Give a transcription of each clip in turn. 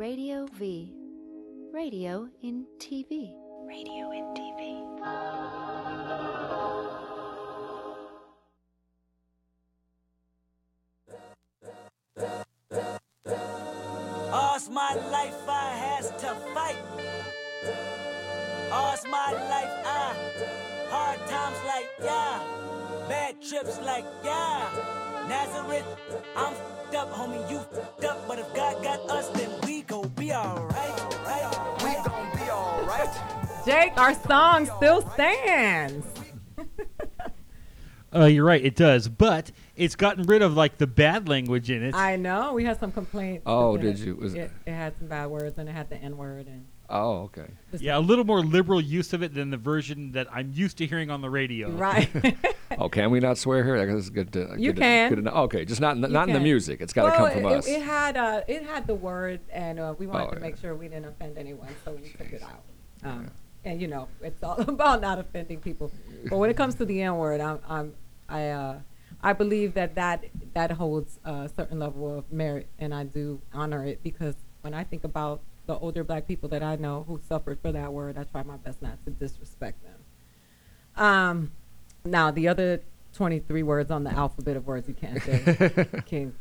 Radio V. Radio in TV. Radio in TV. All's my life I has to fight. All's my life I hard times like yeah, bad trips like yeah. Nazareth, I'm fed up, homie, you fed up. But if God got us, then we gon' be alright, alright. We gon' be alright. Jake, our song still stands. Uh, you're right, it does, but it's gotten rid of like the bad language in it. I know we had some complaints. Oh, that did you? Was- it, it had some bad words and it had the N word and Oh, okay. yeah, a little more liberal use of it than the version that I'm used to hearing on the radio. right. Oh, can we not swear here? I guess it's good to. You good to- can. good to know. Okay, just not in the, You not in the music. It's got to well, come from it, us. It had uh, it had the word, and uh, we wanted Oh, to yeah. make sure we didn't offend anyone, so we took it out. Um, And you know, it's all about not offending people. But when it comes to the N word, I'm, I'm I uh, I believe that that that holds a certain level of merit, and I do honor it because when I think about the older black people that I know who suffered for that word, I try my best not to disrespect them. Um, now the other 23 words on the alphabet of words you can't say. King.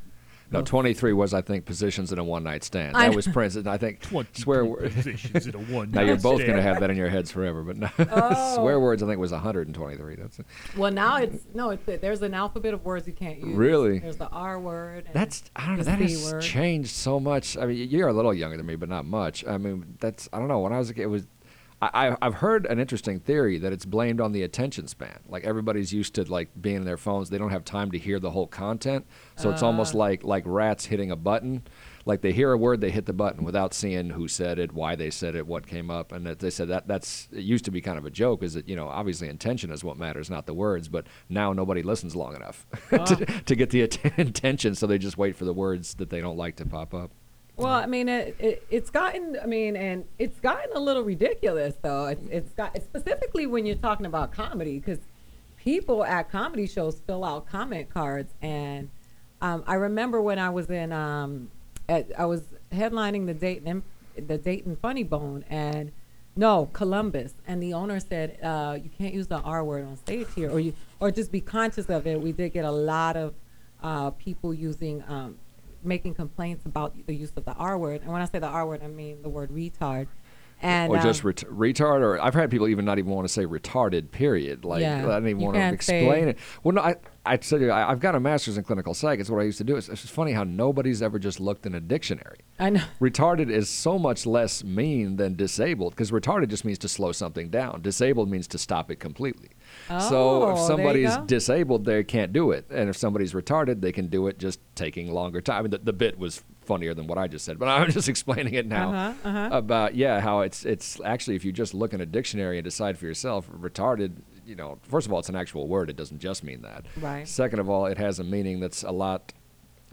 No, 23 was I think positions in a one night stand. I That was Prince. and I think swear word. positions in a one. now you're both going to have that in your heads forever. But no, Oh. swear words I think was 123. That's it. Well, now it's no. It's there's an alphabet of words you can't use. Really? There's the R word. And That's I don't know. That C has word. changed so much. I mean, you're a little younger than me, but not much. I mean, that's I don't know. When I was a kid, it was. I, I've heard an interesting theory that it's blamed on the attention span. Like everybody's used to like being in their phones, they don't have time to hear the whole content. So it's almost Ah. like like rats hitting a button. Like they hear a word, they hit the button without seeing who said it, why they said it, what came up, and that they said that that's it used to be kind of a joke. Is that you know obviously intention is what matters, not the words. But now nobody listens long enough to, to get the atten- intention, so they just wait for the words that they don't like to pop up. Well, I mean, it, it, it's gotten. I mean, and it's gotten a little ridiculous though. It's, got specifically when you're talking about comedy because people at comedy shows fill out comment cards, and um, I remember when I was in, um, at, I was headlining the Dayton, the Dayton Funny Bone, and no Columbus, and the owner said uh, you can't use the R word on stage here, or you, or just be conscious of it. We did get a lot of uh, people using. Um, making complaints about the use of the R word. And when I say the R word, I mean the word retard. And or just um, ret- retard, or I've had people even not even want to say retarded. Period. Like Yeah, I don't even want to can't say- explain it. Well, no, I I tell you, I, I've got a master's in clinical psych. It's what I used to do. It's, it's just funny how nobody's ever just looked in a dictionary. I know. Retarded is so much less mean than disabled because retarded just means to slow something down. Disabled means to stop it completely. so Oh, if there you somebody's disabled, they can't do it. And if somebody's retarded, they can do it just taking longer time. I mean, the, the bit was funnier than what I just said, but I'm just explaining it now Uh-huh, uh-huh. about yeah how it's it's actually if you just look in a dictionary and decide for yourself, retarded. You know, first of all, it's an actual word. It doesn't just mean that. Right. Second of all, it has a meaning that's a lot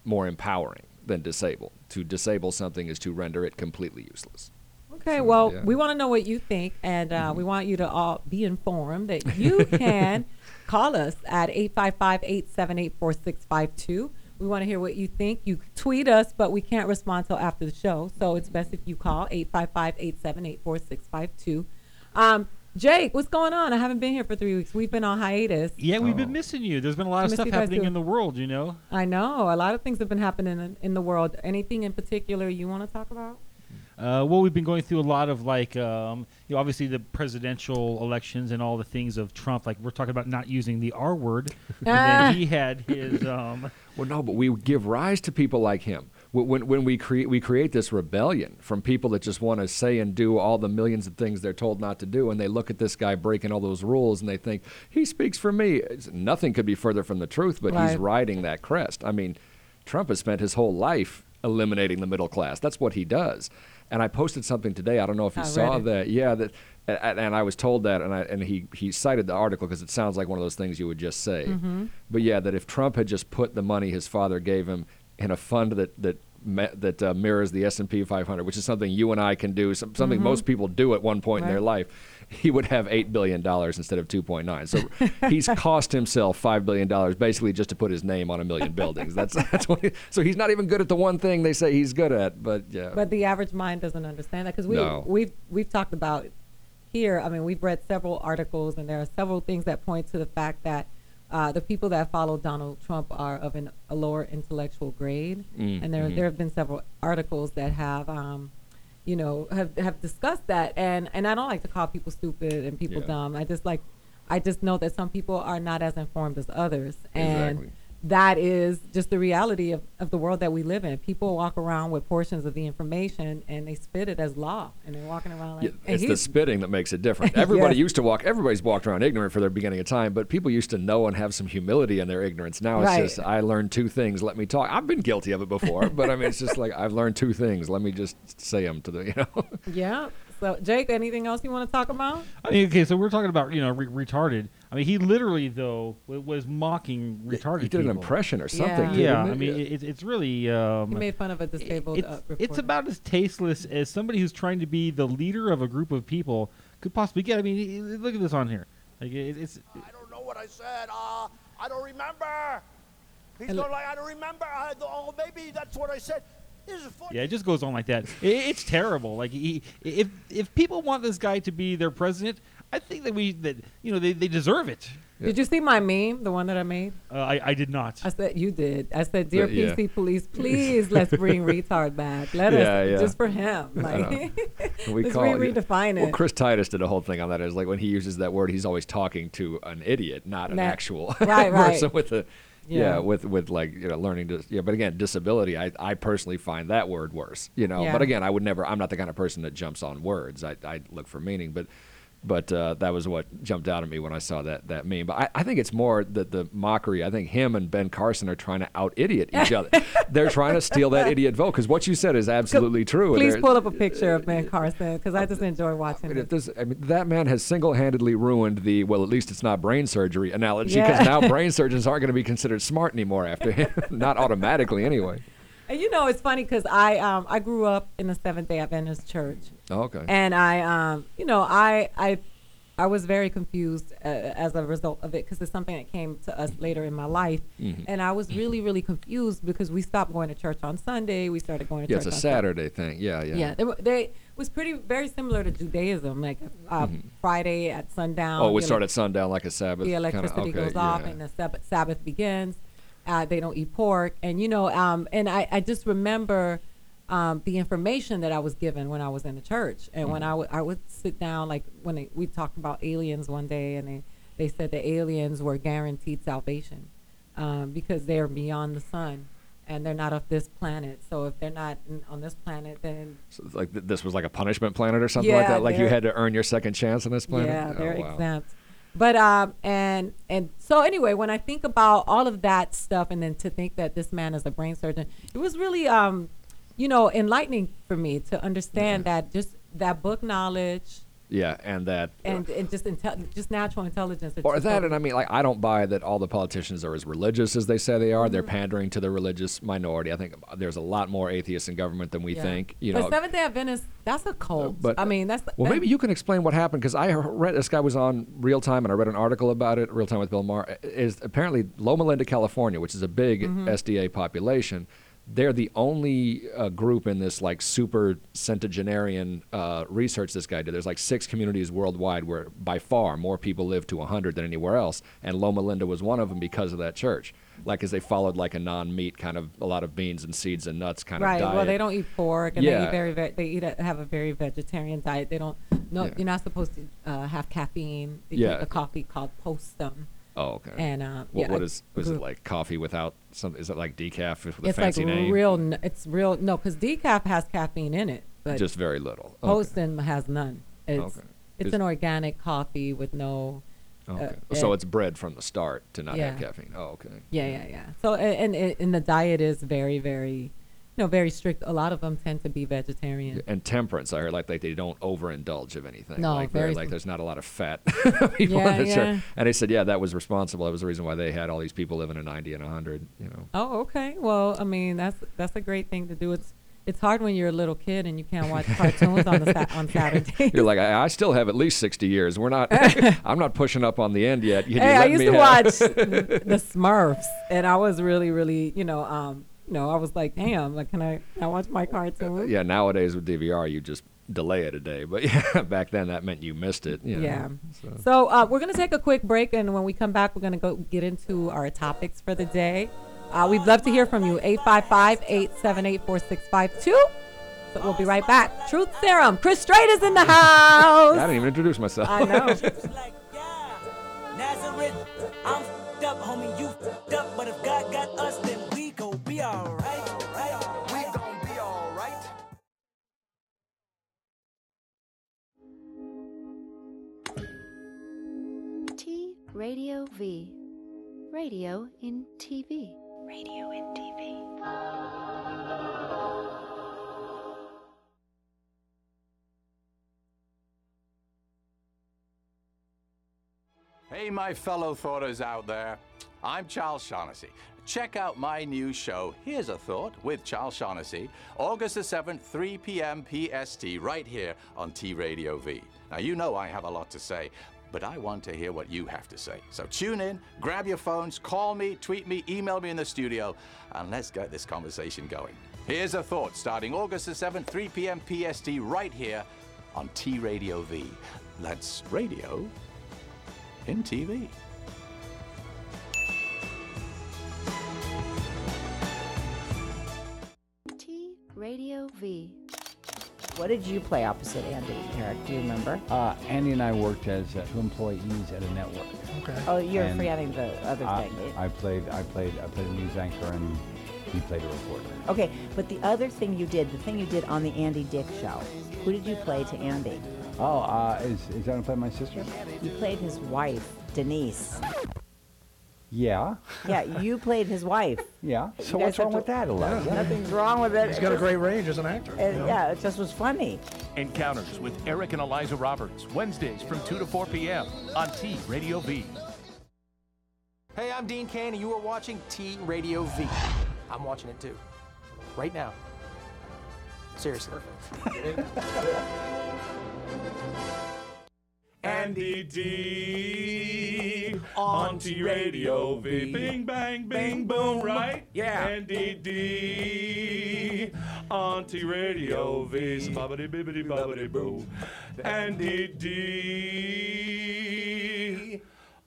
more empowering than disabled. To disable something is to render it completely useless. Okay, well, yeah. Mm-hmm. we want to know what you think, and uh, we want you to all be informed that you can call us at 855 878 4652. We want to hear what you think. You can tweet us, but we can't respond till after the show. So it's best if you call 855 878 4652. Um, Jake, what's going on? I haven't been here for three weeks. We've been on hiatus. Yeah, we've Oh. been missing you. There's been a lot of Miss stuff you guys happening too. in the world, you know. I know. A lot of things have been happening in, in the world. Anything in particular you want to talk about? Uh, well, we've been going through a lot of like, um, you know, obviously the presidential elections and all the things of Trump. Like we're talking about not using the R word, and Ah. then he had his. Um, Well, no, but we give rise to people like him. When, when, when we create we create this rebellion from people that just want to say and do all the millions of things they're told not to do, and they look at this guy breaking all those rules and they think he speaks for me. It's, nothing could be further from the truth, but he's riding that crest. I mean, Trump has spent his whole life eliminating the middle class. That's what he does. And I posted something today. I don't know if you I saw that. Yeah, that. And, and I was told that, and I, and he, he cited the article because it sounds like one of those things you would just say. Mm-hmm. But yeah, that if Trump had just put the money his father gave him in a fund that that me- that uh, mirrors the S and P 500, which is something you and I can do, some, something most people do at one point in their Mm-hmm. Life, he would have eight billion dollars instead of two point nine. So he's cost himself five billion dollars basically just to put his name on a million buildings. That's that's what. He, so he's not even good at the one thing they say he's good at. But yeah. But the average mind doesn't understand that because we No. we've we've talked about here. I mean, we've read several articles, and there are several things that point to the fact that uh, the people that follow Donald Trump are of an, a lower intellectual grade, Mm, and there mhm. there have been several articles that have. Um, you know, have have discussed that, and and I don't like to call people stupid and people Yeah. dumb. I just like, I just know that some people are not as informed as others, and Exactly. That is just the reality of, of the world that we live in. People walk around with portions of the information and they spit it as law, and they're walking around like. Yeah, it's the spitting that makes it different. Everybody Yes. used to walk. Everybody's walked around ignorant for their beginning of time, but people used to know and have some humility in their ignorance. Now it's Right. just I learned two things. Let me talk. I've been guilty of it before, but I mean it's just like I've learned two things. Let me just say them to the you know. yeah. So Jake, anything else you want to talk about? I mean, okay, so we're talking about you know re- retarded. I mean, he literally though was mocking retarded. he did an impression or something. Yeah. Yeah. I mean, it, it's really. Um, He made fun of a disabled. it's, uh, it's about as tasteless as somebody who's trying to be the leader of a group of people could possibly get. I mean, look at this on here. Like it, it's I don't know what I said. Uh, I don't remember. He's going like, I don't remember. I, oh, maybe that's what I said. This is funny. yeah, it just goes on like that. It, it's terrible. Like he, if if people want this guy to be their president, I think that we that you know they, they deserve it. Did you see my meme, the one that I made? Uh, I I did not. I said you did. I said, "Dear But, yeah. PC police, please let's bring retard back. Let Yeah, us yeah. just for him. Like, we let's call re- redefine Well, it. Chris Titus did a whole thing on that. Is like when he uses that word, he's always talking to an idiot, not an Nah. actual Right, right. person with a yeah. Yeah. with with like you know learning to yeah. But again, disability, I I personally find that word worse. You know, Yeah. but again, I would never. I'm not the kind of person that jumps on words. I I look for meaning, but. But uh, that was what jumped out at me when I saw that that meme. But I, I think it's more the the mockery. I think him and Ben Carson are trying to out idiot each other. They're trying to steal that idiot vote because what you said is absolutely true. Please pull up a picture of Ben Carson because I just enjoy watching I mean, it. this, I mean, that man has single-handedly ruined the well. At least it's not brain surgery analogy because Yeah. now brain surgeons aren't going to be considered smart anymore after him. not automatically, anyway. And you know, it's funny because I um I grew up in the Seventh Day Adventist church, Oh, okay. and I um you know I I I was very confused uh, as a result of it because it's something that came to us later in my life, Mm-hmm. and I was really really confused because we stopped going to church on Sunday. We started going to church. yeah, church it's a Saturday thing. Yeah, yeah. Yeah, they, they was pretty very similar to Judaism, like uh, Friday at sundown. Oh, we start elec- at sundown like a Sabbath. the kinda- electricity okay, goes off yeah. and the Sabbath, Sabbath begins. Uh, they don't eat pork, and you know, um, and I, I just remember um, the information that I was given when I was in the church, and Mm-hmm. when I would I would sit down, like when they, we talked about aliens one day, and they they said the aliens were guaranteed salvation um, because they're beyond the sun. And they're not of this planet, so if they're not in, on this planet, then So like th- this was like a punishment planet or something like that. Like you had to earn your second chance on this planet. Yeah, Oh, they're wow. exempt. But um and and so anyway, when I think about all of that stuff and then to think that this man is a brain surgeon, it was really um you know enlightening for me to understand that just that book knowledge Yeah, and that. and, and just intel- just natural intelligence. or that, and I mean, like, I don't buy that all the politicians are as religious as they say they are. They're Mm-hmm. pandering to the religious minority. I think there's a lot more atheists in government than we yeah. think. You but know, Seventh Day Adventist, that's a cult. but- I mean, that's Well, that- maybe you can explain what happened because I read this guy was on Real Time and I read an article about it. Real Time with Bill Maher is apparently Loma Linda, California, which is a big Mm-hmm. SDA population. They're the only uh, group in this like super centenarian uh, research this guy did. There's like six communities worldwide where by far more people live to 100 than anywhere else, and Loma Linda was one of them because of that church. Like, as they followed like a non-meat kind of a lot of beans and seeds and nuts kind right. of diet. Right. Well, they don't eat pork, and they eat very, very they eat a, have a very vegetarian diet. They don't. No, Yeah. you're not supposed to uh, have caffeine. They Yeah. a coffee called Postum. Oh, okay. And uh, What, yeah, what is is it like coffee without some? Is it like decaf with a It's like fancy name? real. It's real. No, because decaf has caffeine in it, but Just very little. Okay. Postum has none. It's Okay. it's an organic coffee with no. Okay. uh, so uh, it's bred from the start to not have caffeine. Oh, okay. Yeah, yeah, yeah. So and, and the diet is very, very, know, very strict. A lot of them tend to be vegetarian. And temperance, I heard like, like they don't overindulge of anything. No, like very like there's not a lot of fat people Yeah, in the church. yeah. And they said, yeah, that was responsible. That was the reason why they had all these people living in 90 and 100. You know. Oh, okay. Well, I mean, that's that's a great thing to do. It's it's hard when you're a little kid and you can't watch cartoons on the sa- on Saturday. You're like, I, I still have at least 60 years. We're not. I'm not pushing up on the end yet. Can you hey, I used to have- watch the Smurfs, and I was really, really, you know, um, you know, I was like, damn, like, can I, can I watch my cartoon? Yeah, nowadays with DVR, you just delay it a day. But yeah, back then that meant you missed it. You know, Yeah. so. So uh, we're gonna take a quick break, and when we come back, we're gonna go get into our topics for the day. Uh, we'd love to hear from you. 855-878-4652. So we'll be right back. Truth Serum. Chris Strait is in the house. I didn't even introduce myself. I know. Chips like, yeah. Nazareth, I'm fed up, homie, you fed up. But if God got us, then Radio V. Radio in TV. Radio in TV. Hey, my fellow thoughters out there. I'm Charles Shaughnessy. Check out my new show, Here's a Thought with Charles Shaughnessy, August the 7th, 3 p.m. PST, right here on T Radio V. Now, you know I have a lot to say, but I want to hear what you have to say. So tune in, grab your phones, call me, tweet me, email me in the studio, and let's get this conversation going. Here's a Thought starting August the 7th, 3 p.m. PST, right here on T Radio V. That's radio in TV. T Radio V. What did you play opposite Andy, Eric? Do you remember? Uh, Andy and I worked as uh, two employees at a network. Okay. Oh, you're And forgetting the other I, thing. I played, I played, I played a news anchor, and he played a reporter. Okay, but the other thing you did, the thing you did on the Andy Dick show, who did you play to Andy? Oh, uh, is is that gonna play my sister? You played his wife, Denise. Yeah, Yeah, you played his wife. yeah. So guys what's have wrong to- with that, Eliza? Nothing's wrong with it. He's got a great range as an actor. It, yeah, it just was funny. Encounters with Eric and Eliza Roberts, Wednesdays from 2 to 4 p.m. on T Radio V. Hey, I'm Dean Cain, and you are watching T Radio V. I'm watching it too. Right now. Seriously. Andy D on T Radio V. Bing, bang, bing, boom, right? Yeah. Andy D on T Radio V. Bobbity, bibbity, bobbity, boo. Andy D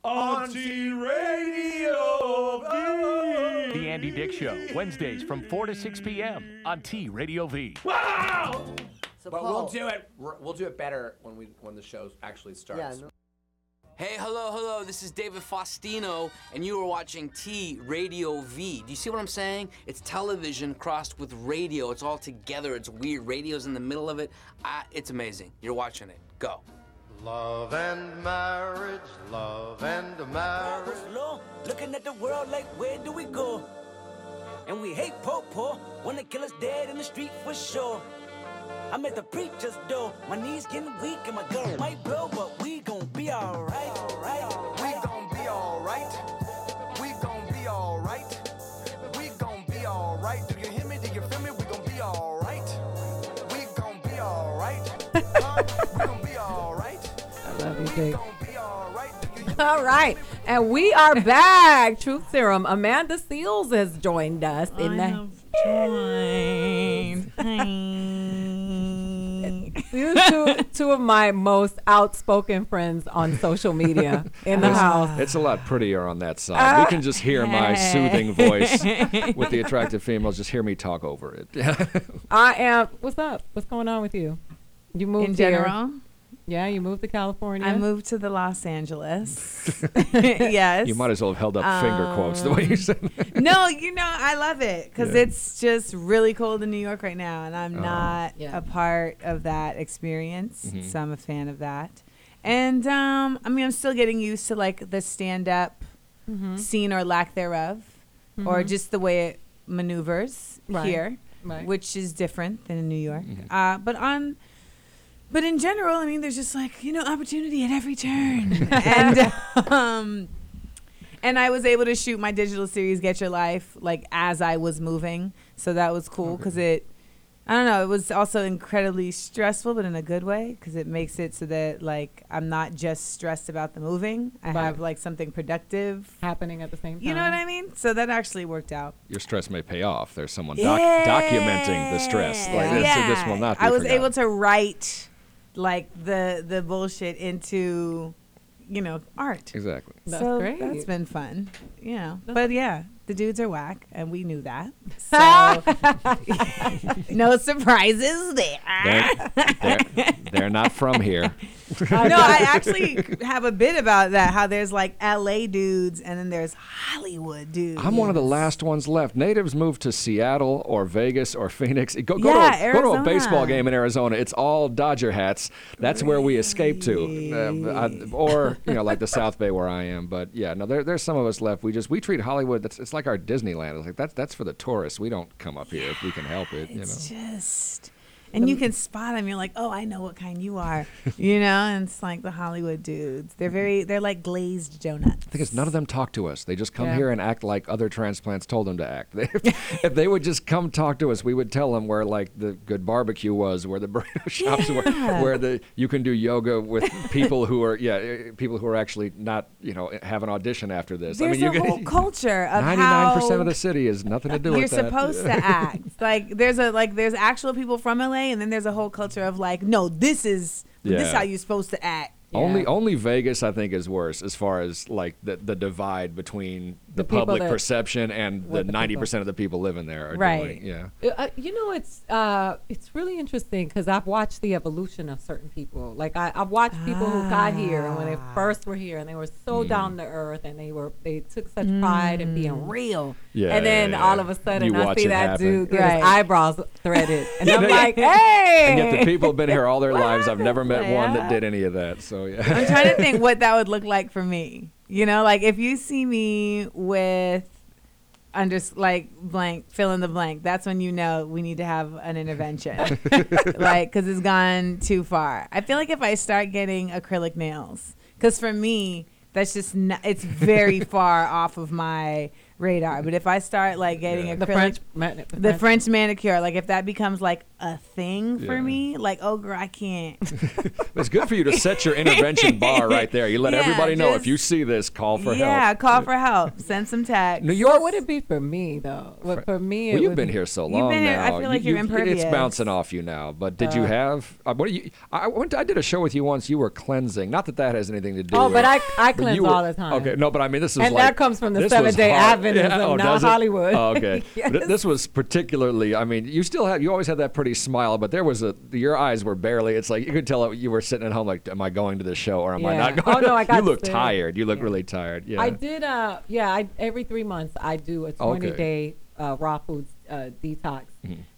on T Radio V. The Andy Dick Show, Wednesdays from 4 to 6 p.m. on T Radio V. Wow! So But Paul, we'll do it. We'll do it better when we when the show actually starts. Hey, hello, hello. This is David Faustino, and you are watching T Radio V. Do you see what I'm saying? It's television crossed with radio. It's all together. It's weird. Radio's in the middle of it. Ah, it's amazing. You're watching it. Go. Love and marriage, love and marriage. What's law? Looking at the world like, where do we go? And we hate po po, wanna kill us dead in the street for sure. I'm at the preacher's door, my knees getting weak and my girl might blow, but we gon' be alright, alright. We gon' be alright. We gon' be alright. We gon' be alright. Do you hear me? Do you feel me? We gon' be alright. We gon' be alright. We gon' be alright. I love you, We Dick. alright. Do you All right, and we are back. Truth Serum. Amanda Seales has joined us in the. These are two, two of my most outspoken friends on social media in the house. It's a lot prettier on that side. Uh, you can just hear my soothing voice with the attractive females. Just hear me talk over it. I am. What's up? What's going on with you? You moved in here. general. Yeah, you moved to California. I moved to the Los Angeles. yes. you might as well have held up finger quotes the way you said. that. no, you know, I love it because Yeah. it's just really cold in New York right now, and I'm Oh. not Yeah. a part of that experience. Mhm. So I'm a fan of that. And um, I mean, I'm still getting used to like the stand up Mhm. scene or lack thereof, or Mhm. just the way it maneuvers Right. here, Right. which is different than in New York. Mhm. Uh, but on but in general, I mean, there's just like you know opportunity at every turn, and um, and I was able to shoot my digital series "Get Your Life" like as I was moving, so that was cool because it I don't know. It was also incredibly stressful, but in a good way, because it makes it so that like I'm not just stressed about the moving. I Right. have like something productive happening at the same time. You know what I mean? So that actually worked out. Your stress may pay off. There's someone doc- documenting the stress. Like this, so this will not be I was forgotten. able to write like the the bullshit into, you know, art. Exactly. That's so great. that's been fun. You know, but yeah, the dudes are whack, and we knew that. So no surprises there. They're, they're, they're not from here. no, I actually have a bit about that. How there's like L.A. dudes, and then there's Hollywood dudes. I'm one of the last ones left. Natives move to Seattle or Vegas or Phoenix. Go, go, Yeah, to, a, go to a baseball game in Arizona. It's all Dodger hats. That's where we escape to, uh, I- or you know, like the South Bay where I am. But yeah, no, there, there's some of us left. We just we treat Hollywood. That's it's like our Disneyland. It's like that's that's for the tourists. We don't come up here if we can help it. You know. It's just, and you can spot them. You're like, oh, I know what kind you are, you know. And it's like the Hollywood dudes. They're very, they're like glazed donuts. The thing is, none of them talk to us. They just come Yeah. here and act like other transplants told them to act. if, they would just come talk to us, we would tell them where like the good barbecue was, where the burrito shops were, Yeah. where the you can do yoga with people who are yeah eh, people who are actually not you know have an audition after this. There's I mean, you a whole culture of Ninety-nine percent how of the city has nothing to do with. That. You're supposed to act. Like there's a like there's actual people from LA, and then there's a whole culture of like, no, this is this is how you're supposed to act. Only only Vegas I think is worse as far as like the the divide between the, The people public that- perception and the the ninety people- percent of the people living there are Right. doing. Yeah. Uh, you know, it's uh, it's really interesting because I've watched the evolution of certain people. Like I, I've watched people who got here and when they Ah. first were here and they were so Mm. down to earth and they were they took such pride in being real. Yeah, and then yeah, yeah. all of a sudden You I see that happen. dude get Right. his eyebrows threaded, and I'm like, hey. And yet the people have been here all their lives. I've never met one that did any of that. So yeah. I'm trying to think what that would look like for me. You know, like if you see me with under like blank fill in the blank, that's when you know we need to have an intervention. like cuz it's gone too far. I feel like if I start getting acrylic nails cuz for me that's just not, it's very far off of my radar. But if I start like getting Yeah. acrylic The French man- the the French- French manicure, like if that becomes like a thing for Yeah. me, like oh girl, I can't. It's good for you to set your intervention bar right there. You let Yeah, everybody know if you see this, call for yeah, help. Yeah, call for help. Send some text. New York. What would it be for me though? Well, for me, Well, it you've been be- here so You've long been here- I feel like You- you're you- It's bouncing off you now. But did you Uh, have? Uh, what do you? I went. I did a show with you once. You were cleansing. Not that that has anything to do. With oh, with but I- I cleanse were- all the time. Okay, no, but I mean this is And like that comes from the this was Seventh-day hard- Adventism, oh, not? Hollywood. Oh, okay. Yes. This was particularly. I mean, you still have. You always had that pretty smile, but there was a. Your eyes were barely. It's like you could tell you were sitting at home. Like, am I going to the show or am I not going? Oh, no, I got You look sick. tired. You look really tired. Yeah. I did. Uh, yeah. I every three months I do a 20 day uh, raw foods uh, detox,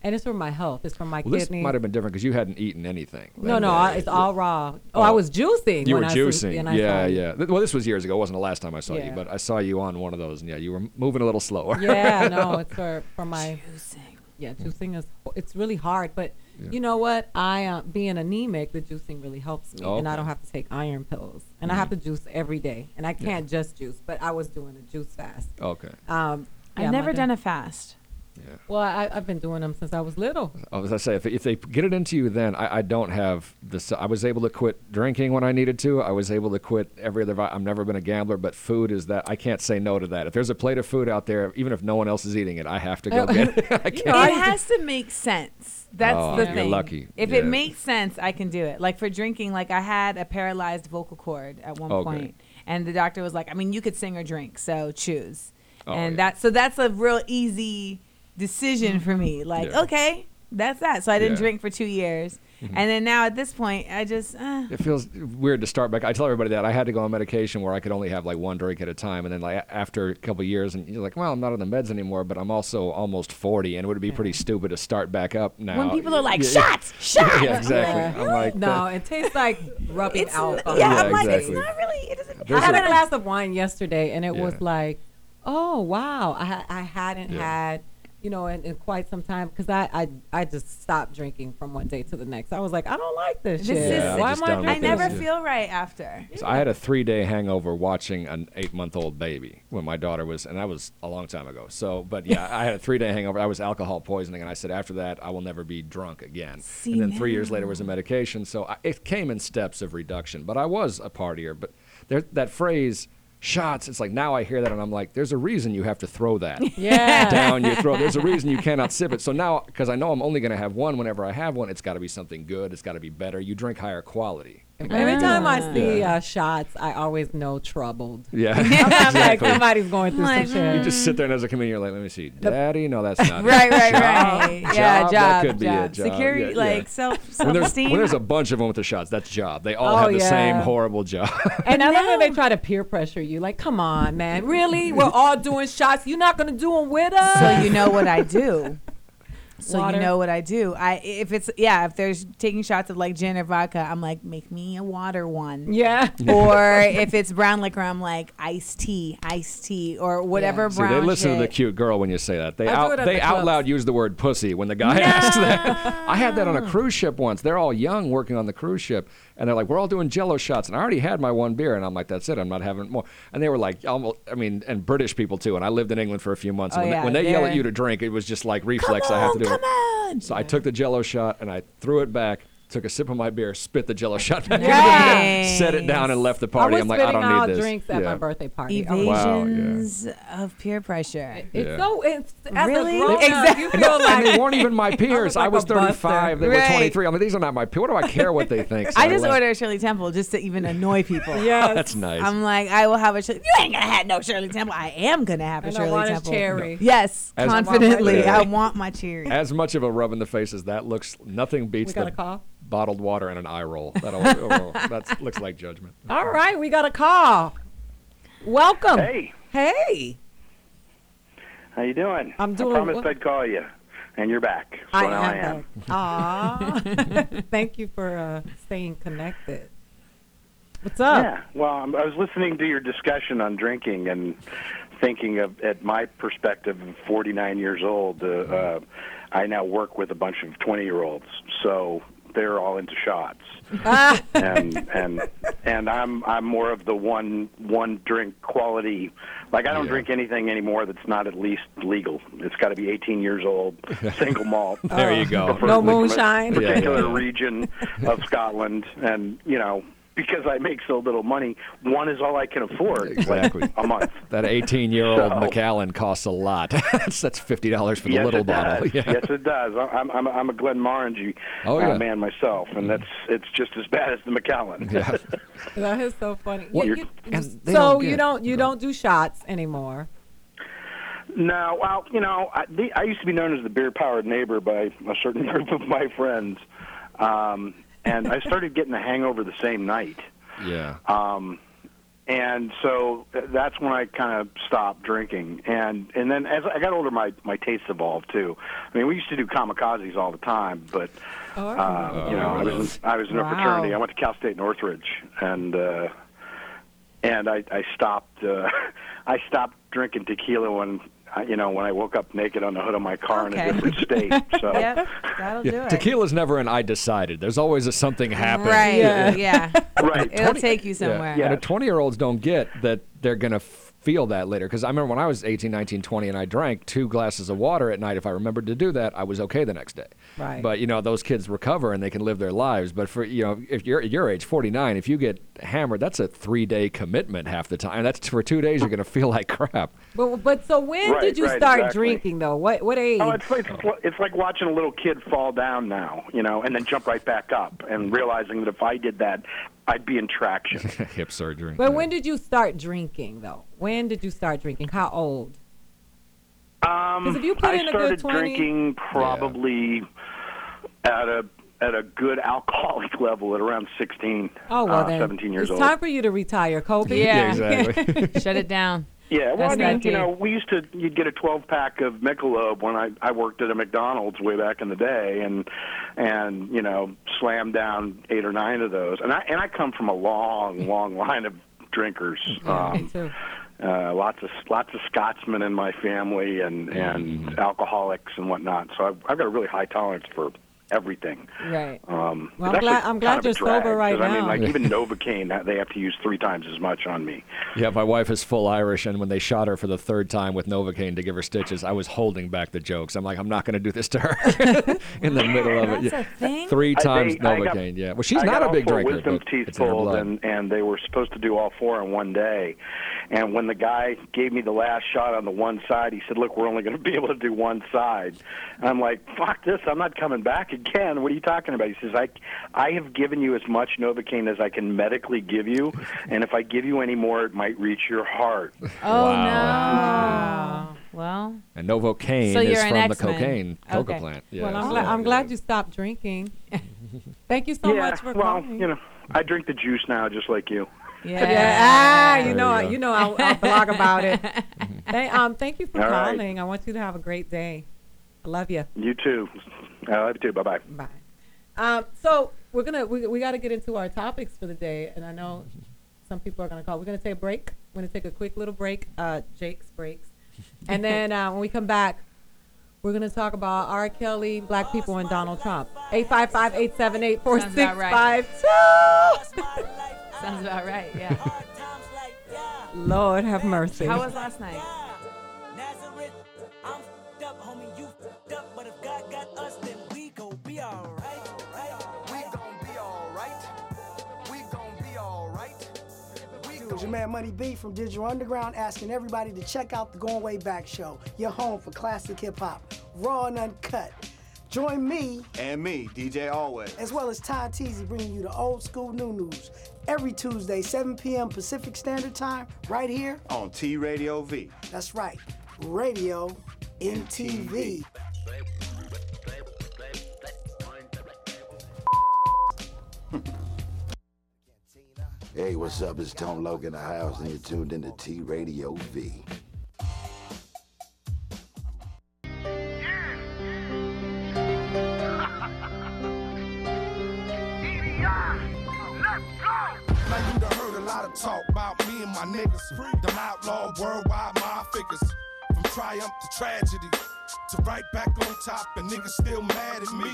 and it's for my health. It's for my Mm-hmm. Well, this might have been different because you hadn't eaten anything. no, no. I, it's all raw. Oh, I was juicing. You when were I was- juicing. and I yeah, saw you. yeah. Th- Well, this was years ago. It wasn't the last time I saw you, but I saw you on one of those, and yeah, you were moving a little slower. Yeah, no, it's for for my juicing. Yeah, juicing is it's really hard, but you know what? I uh, being anemic, the juicing really helps me, Oh, and I don't have to take iron pills, and I have to juice every day, and I can't just juice, but I was doing a juice fast. Okay. Um, I've never done a fast. Oh, Well, I, I've been doing them since I was little. As I say, if, if they get it into you, then I, I don't have this. I was able to quit drinking when I needed to. I was able to quit every other. vi- I've never been a gambler, but food is that I can't say no to that. If there's a plate of food out there, even if no one else is eating it, I have to go oh, get it. I it can't. has to make sense. That's Oh, the you're thing. lucky. If Yeah. it makes sense, I can do it. Like for drinking, like I had a paralyzed vocal cord at one Okay. point, and the doctor was like, "I mean, you could sing or drink, so choose." Oh, and yeah. that so that's a real easy decision for me. Like, Yeah. okay, that's that. So I didn't Yeah. drink for two years, Mhm. and then now at this point, I just. Uh, It feels weird to start back. I tell everybody that I had to go on medication where I could only have like one drink at a time, and then like after a couple years, and you're like, well, I'm not on the meds anymore, but I'm also almost 40, and it would be pretty stupid to start back up now. When people are like, Yeah, yeah. shots, shots. yeah, exactly. Yeah. I'm like, no, that- it tastes like rubbing It's- alcohol. yeah, Yeah, I'm like, exactly. it's not really. It doesn't. I had a- a glass of wine yesterday, and it was like, oh wow, I I hadn't Yeah. had you know, in, in quite some time because I, I I just stopped drinking from one day to the next. I was like, I don't like this, This shit. is- Yeah, I'm Why just am I done I never this. feel right after. So I had a three day hangover watching an eight month old baby when my daughter was, and that was a long time ago. So, but yeah, I had a three day hangover. I was alcohol poisoning, and I said after that I will never be drunk again. See, and then three years later was a medication. So I, it came in steps of reduction. But I was a partier. But there, that phrase shots, it's like now I hear that and I'm like, there's a reason you have to throw that Yeah. down your throat. There's a reason you cannot sip it. So now, because I know I'm only going to have one whenever I have one, it's got to be something good. It's got to be better. You drink higher quality. Every time I see Yeah. uh, shots, I always know troubled. Yeah, I'm like exactly. somebody's going through Like, some shit. You just sit there and as a comedian, you're like, let me see, Daddy. No, that's not Right, it. right, Job, right. Job, Yeah, job, That could be job. it. Job. Security, yeah, yeah. like self, When there's, self-esteem. when there's a bunch of them with the shots, that's job. They all Oh, have the same yeah. horrible job. And I love when they try to peer pressure you. Like, come on, man. Really? We're all doing shots. You're not going to do them with us? so you know what I do. So Water. you know what I do. I if it's yeah, if there's taking shots of like gin or vodka, I'm like make me a water one. Yeah. or if it's brown liquor, I'm like iced tea, iced tea, or whatever See, brown they listen to the cute girl when you say that. They I do out they the out clubs. loud use the word pussy when the guy asks that. I had that on a cruise ship once. They're all young working on the cruise ship, and they're like, "We're all doing Jello shots," and I already had my one beer, and I'm like, "That's it. I'm not having more." And they were like, almost, I mean, and British people too. And I lived in England for a few months. Oh, and when, yeah, they, when they yell at you to drink, it was just like reflex. I have to do it. on. So I took the Jello shot and I threw it back. Took a sip of my beer, spit the Jello shot back Nice. in, set it down, and left the party. was I'm like, I spitting don't out need this. drinks at Yeah. my birthday party. I was- Wow, yeah. Evasions of peer pressure. It's Yeah. so it's as Really? a grown up, Exactly. you And, feel and like they weren't even my peers. I like was a buster. 35. They were 23. I'm like, these are not my peers. What do I care what they think? So I just left. order a Shirley Temple just to even annoy people. yeah, That's nice. I'm like, I will have a Shirley. You ain't gonna have no Shirley Temple. I am gonna have a And I Shirley want a Temple. cherry. Yes, As- confidently. Yeah. I want my cherry. as much of a rub in the face as that looks, nothing beats We got a call? Bottled water and an eye roll. That oh, looks like judgment. All right, we got a call. Welcome. Hey, Hey. how you doing? I'm doing I promised well. I'd call you, and you're back. So I now am I am. back. Thank you for uh, staying connected. What's up? Yeah. Well, I'm, I was listening to your discussion on drinking and thinking of, at my perspective, of 49 years old. Uh, uh, I now work with a bunch of 20 year olds, so they're all into shots. And and and I'm I'm more of the one one drink quality. Like I don't Yeah. drink anything anymore that's not at least legal. It's got to be 18 years old, single malt. There you go. No from a moonshine. Yeah, Particular yeah. region of Scotland, and you know because I make so little money, one is all I can afford. Exactly. Like a month. That 18 year old So- Macallan costs a lot. that's that's fifty dollars for the yes, little it bottle. Does. Yeah. Yes, it does. I'm I'm I'm a Glenmorangie Oh, uh, man myself, and that's it's just as bad as the Macallan. Yeah. That is so funny. What- You- you- so don't you don't you don't do shots anymore. No, well, you know, I, the, I used to be known as the beer-powered neighbor by a certain group of my friends, um, and I started getting a hangover the same night. yeah. Um, and so that's when I kind of stopped drinking. And and then as I got older, my my tastes evolved too. I mean, we used to do kamikazes all the time, but uh, you know, I was in, I was in a fraternity. I went to Cal State Northridge, and uh, and I I stopped uh, I stopped drinking tequila when. I- You know, when I woke up naked on the hood of my car in a different state. So, Yep, that'll do it. Tequila's never an I decided. There's always a something happened. Right. Yeah. Yeah. right. It'll take you somewhere. Yeah. And the 20 year olds don't get that they're going to feel that later. Because I remember when I was 18, 19, 20, and I drank two glasses of water at night, if I remembered to do that, I was okay the next day. Right. But, you know, those kids recover and they can live their lives. But for, you know, if you're at your age, 49, if you get hammered, that's a three day commitment half the time. That's for two days, you're going to feel like crap. But but so when Right, did you right, start exactly. drinking though? What what age? Oh, it's like it's like watching a little kid fall down now, you know, and then jump right back up, and realizing that if I did that, I'd be in traction. Hip surgery. but Yeah. when did you start drinking though? When did you start drinking? How old? Um, 'Cause if you put I in a good started 20 drinking probably at a at a good alcoholic level at around 16, Oh well uh, then 17 years it's old. time for you to retire, Kobe. Yeah. exactly. Shut it down. Yeah, well, That's I mean, you know, we used to you'd get a 12 pack of Michelob when I I worked at a McDonald's way back in the day, and and you know, slam down eight or nine of those. And I and I come from a long, long line of drinkers. Yeah, me Um, too. Uh, lots of lots of Scotsmen in my family, and and alcoholics and whatnot. So I've, I've got a really high tolerance for everything. Right. Um, Well, I'm glad- I'm glad kind of a you're sober right right 'cause, I mean, now. like even Novocaine, that- they have to use three times as much on me. Yeah, my wife is full Irish, and when they shot her for the third time with Novocaine to give her stitches, I was holding back the jokes. I'm like, I'm not going to do this to her in the middle of it. That's Yeah. a thing? Three I- times they- I got- Novocaine. yeah. Well, she's I not a big drinker. wisdom teeth it's in her pulled, and and they were supposed to do all four in one day. And when the guy gave me the last shot on the one side, he said, "Look, we're only going to be able to do one side." And I'm like, "Fuck this! I'm not coming back again." Ken, what are you talking about? He says, "I, I have given you as much Novocaine as I can medically give you, and if I give you any more, it might reach your heart." Oh no. Well, And Novocaine So is from the X-Men. cocaine coca Okay. plant. Yeah, well, I'm, so- glad, I'm glad you stopped drinking. Thank you so yeah, much for calling. well, calling. you know, I drink the juice now, just like you. Yeah. Ah, you There know, you go. you know, I'll, I'll blog about it. Thank, um, thank you for All right. calling. I want you to have a great day. I love you. You too. I love you too. Bye bye. Bye. Um, so we're gonna we, we got to get into our topics for the day, and I know some people are gonna call. We're gonna take a break. We're gonna take a quick little break. Uh, Jake's breaks, and then uh, when we come back, we're gonna talk about R. Kelly, Black people, and Donald Trump. Eight five five eight seven eight four Sounds six about right. five two. Sounds about right. Yeah. Lord have mercy. How was last night? Man Money B from Digital Underground asking everybody to check out the Going Way Back show, your home for classic hip hop, raw and uncut. Join me And me, DJ Always. as well as Ty Teasy bringing you the old school new news every Tuesday, 7 p.m. Pacific Standard Time, right here. On T Radio V. That's right, Radio MTV. Hey, what's up? It's Tone Logan in the house, and you're tuned into T Radio V. Now you done heard a lot of talk about me and my niggas. Them outlaw worldwide my figures. From triumph to tragedy. To right back on top and niggas still mad at me.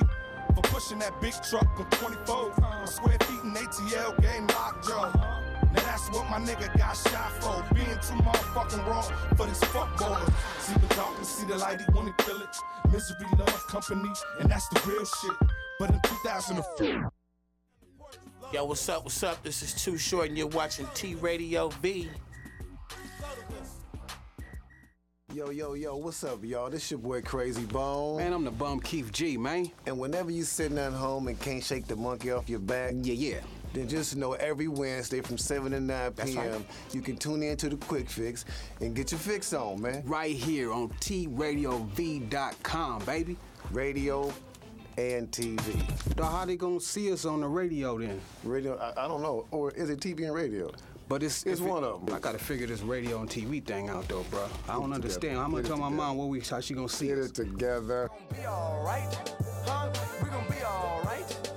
For pushing that big truck on 24 square feet in ATL game lockjaw. Now that's what my nigga got shot for. Being too motherfucking raw for these fuckboys. See the darkness, see the light, he wanna kill it. Misery, love, company, and that's the real shit. But in 2004. Yo, what's up? What's up? This is Too Short, and you're watching T Radio V. Yo, yo, yo, what's up, y'all? This your boy Krayzie Bone. Man, I'm the bum Keith G, man. And whenever you sitting at home and can't shake the monkey off your back, yeah, yeah. Then just know every Wednesday from 7 to 9 p.m. right. you can tune in to the Quick Fix and get your fix on, man. Right here on TRadioV.com, baby. Radio and TV. Dawg, how they gonna see us on the radio then? Radio, I, I don't know. Or is it TV and radio? But it's It's if it- one of 'em. I gotta figure this radio and TV thing out though, bro. I don't it understand. together. I'm gonna Get tell my mom what we how she gonna see Get us. it together. Be alright, huh? We gon' be alright.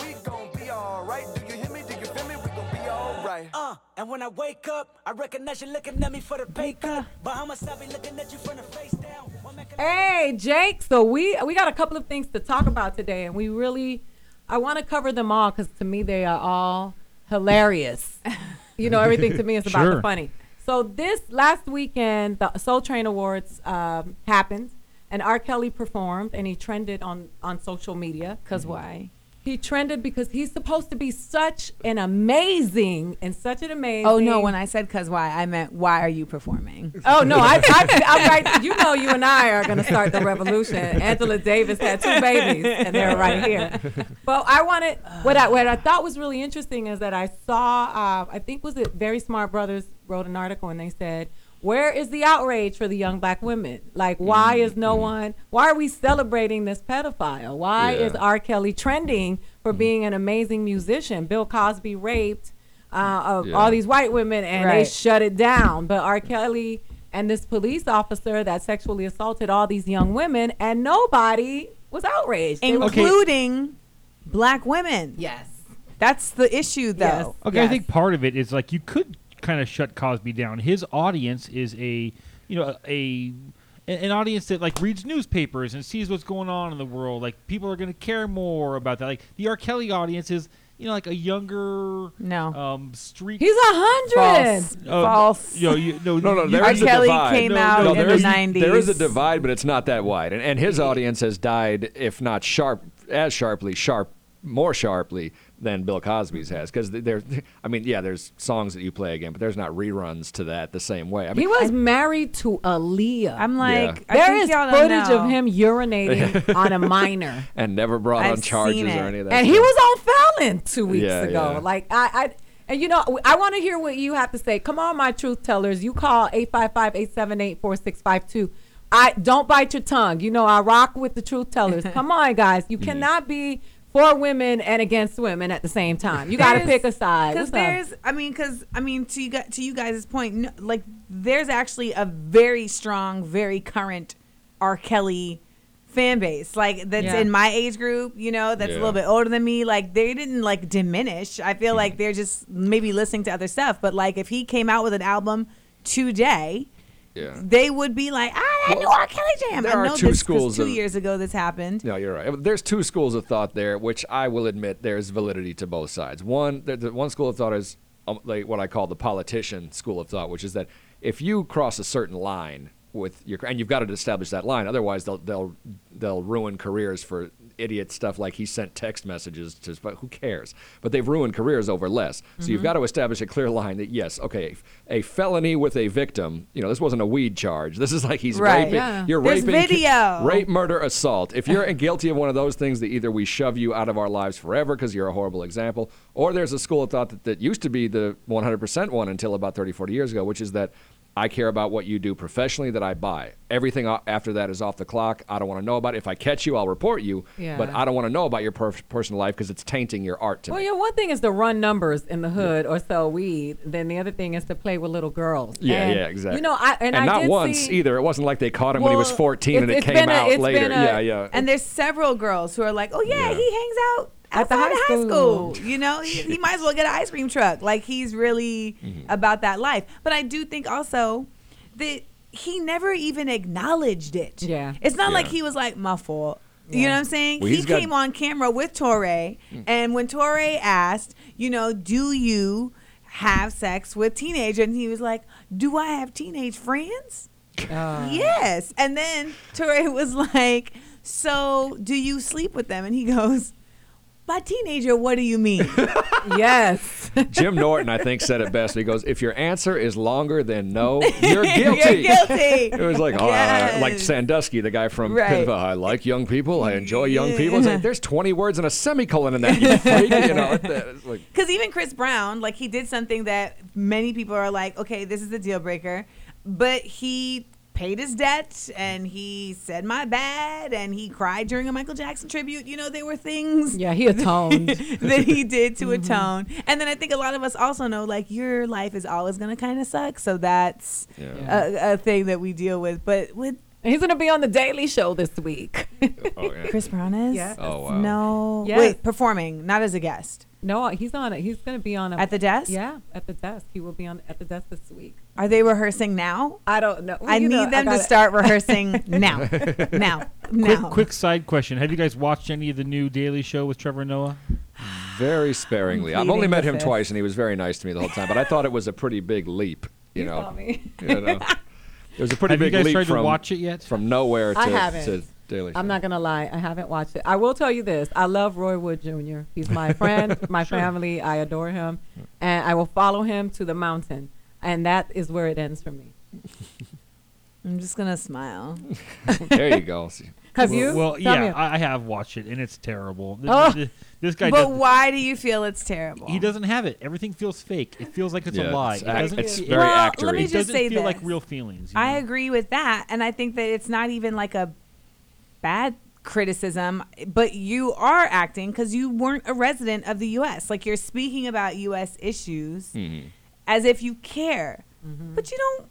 We gon' be alright. Do you hear me? Do you feel me? We gon' be alright. Uh, and when I wake up, I recognize you looking at me for the pay cut. Bahamas, I be looking at you from the face down. One man can- Hey, Jake. So we we got a couple of things to talk about today, and we really I want to cover them all because to me they are all hilarious. you know, everything to me is about the funny. So this last weekend, the Soul Train Awards um, happened, and R. Kelly performed, and he trended on on social media. Cause why? He trended because he's supposed to be such an amazing and such an amazing. Oh no! When I said "cause why," I meant why are you performing? Oh no! I, I, I'm right. You know, you and I are going to start the revolution. Angela Davis had two babies, and they're right here. But I wanted what I what I thought was really interesting is that I saw. Uh, I think was it Very Smart Brothas wrote an article, and they said. Where is the outrage for the young black women? Like, why mm-hmm. is no mm-hmm. one? Why are we celebrating this pedophile? Why Yeah. is R. Kelly trending for mm-hmm. being an amazing musician? Bill Cosby raped uh, of Yeah. all these white women, and they shut it down. But R. Kelly and this police officer that sexually assaulted all these young women, and nobody was outraged. They were- including black women. Yes. That's the issue, though. Okay, I think part of it is like you could kind of shut Cosby down. His audience is a you know a an audience that like reads newspapers and sees what's going on in the world. Like people are going to care more about that. Like the R. Kelly audience is you know like a younger no um street. He's a hundred. False. Uh, False. You know, you, no, No, no, you- there R. is a Kelly divide. came no, out no, in the is- 90s. There is a divide, but it's not that wide. And, and his audience has died, if not sharp, as sharply, sharp, more sharply than Bill Cosby's has. Because there, I mean, yeah, there's songs that you play again, but there's not reruns to that the same way. I mean, He was married to Aaliyah. I'm like, I there think is y'all footage know. of him urinating on a minor. and never brought on I've charges or it. any of that. and he was on Fallon two weeks Yeah, ago. yeah. Like I, I, and you know, I want to hear what you have to say. Come on, my truth tellers. You call 855-878-4652. I don't bite your tongue. You know, I rock with the truth tellers. Come on, guys. You mm-hmm. cannot be for women and against women at the same time. You got to pick a side. Because What's up? there's, I mean, because I mean, to you guys, to you guys' point, no, like there's actually a very strong, very current R. Kelly fan base, like that's Yeah. in my age group. You know, that's a little bit older than me. Like they didn't like diminish. I feel mm-hmm. like they're just maybe listening to other stuff. But like if he came out with an album today. Yeah. They would be like, ah, that new R. Kelly jam. there I are know two this schools two of- years ago this happened. No, you're right. There's two schools of thought there, which I will admit there's validity to both sides. One, the, the one school of thought is um, like what I call the politician school of thought, which is that if you cross a certain line with your and you've got to establish that line, otherwise they'll they'll they'll ruin careers for idiot stuff like he sent text messages to but who cares but they've ruined careers over less so you've Mhm. got to establish a clear line that yes okay a felony with a victim you know this wasn't a weed charge this is like he's Right. raping Yeah. you're There's raping video. rape murder assault if you're guilty of one of those things that either we shove you out of our lives forever because you're a horrible example or there's a school of thought that, that used to be the 100% one until about 30 40 years ago which is that I care about what you do professionally that I buy. Everything after that is off the clock. I don't want to know about it. If I catch you, I'll report you. Yeah. But I don't want to know about your per- personal life because it's tainting your art to Well, me. Well, yeah, one thing is to run numbers in the hood or sell weed. Then the other thing is to play with little girls. Yeah, And, yeah, exactly. You know, I and, I not once see, either. It wasn't like they caught him when he was Well, 14 and it came a- out later. a- yeah, yeah. And there's several girls who are like, oh yeah, Yeah. he hangs out outside high of high school. school. You know, he, he might as well get an ice cream truck. Like he's really Mm-hmm. about that life. But I do think also that he never even acknowledged it. Yeah. It's not like he was like my fault. You know what I'm saying? Well, he he's got- came on camera with Touré, and when Touré asked, you know, do you have sex with teenagers? And he was like, do I have teenage friends? Uh, Yes. And then Touré was like, So do you sleep with them? And he goes, By teenager, what do you mean? yes. Jim Norton, I think, said it best. He goes, "If your answer is longer than no, you're You're guilty." guilty. It was like, oh, Yes. uh, like Sandusky, the guy from Right. I like young people, I enjoy young people. It's like, there's 20 words and a semicolon in that. You freak, you know. It's like, Because even Chris Brown, like he did something that many people are like, okay, this is a deal breaker, but he paid his debt and he said my bad and he cried during a Michael Jackson tribute. You know, there were things. Yeah, he atoned. that he did to Mhm. atone. And then I think a lot of us also know like your life is always gonna kind of suck. So that's a, a thing that we deal with. But with He's gonna be on the Daily Show this week. oh, yeah. Chris Brown is. Yes. Oh, wow. No. Yes. Wait, performing, not as a guest. No, he's on it. He's gonna be on a, At the desk? Yeah, at the desk. He will be on at the desk this week. Are they rehearsing now? I don't know. I You know, need them to gotta- start rehearsing now. now. Quick, Now. quick side question: Have you guys watched any of the new Daily Show with Trevor Noah? very sparingly. I've only met him fifth. twice, and he was very nice to me the whole time. But I thought it was a pretty big leap. You, know, saw me. You know? it was a pretty Have you big guys leap tried to from watch it yet? from nowhere to, I haven't. to Daily Show. I'm not gonna lie. I haven't watched it. I will tell you this. I love Roy Wood Jr. He's my friend, my family. I adore him, and I will follow him to the mountain. And that is where it ends for me. I'm just gonna smile. there you go. Have well, you? Well, Tell yeah. I, I have watched it, and it's terrible. Th- Oh. th- this guy, But why do you feel it's terrible? he doesn't have it. Everything feels fake. It feels like it's Yeah, a lie. it's It act- doesn't it's feel- very well, actory. let me It just doesn't say feel this. like real feelings. you I know? agree with that, and I think that it's not even like a bad criticism, but you are acting because you weren't a resident of the U.S. Like you're speaking about U.S. issues Mhm. as if you care, but you don't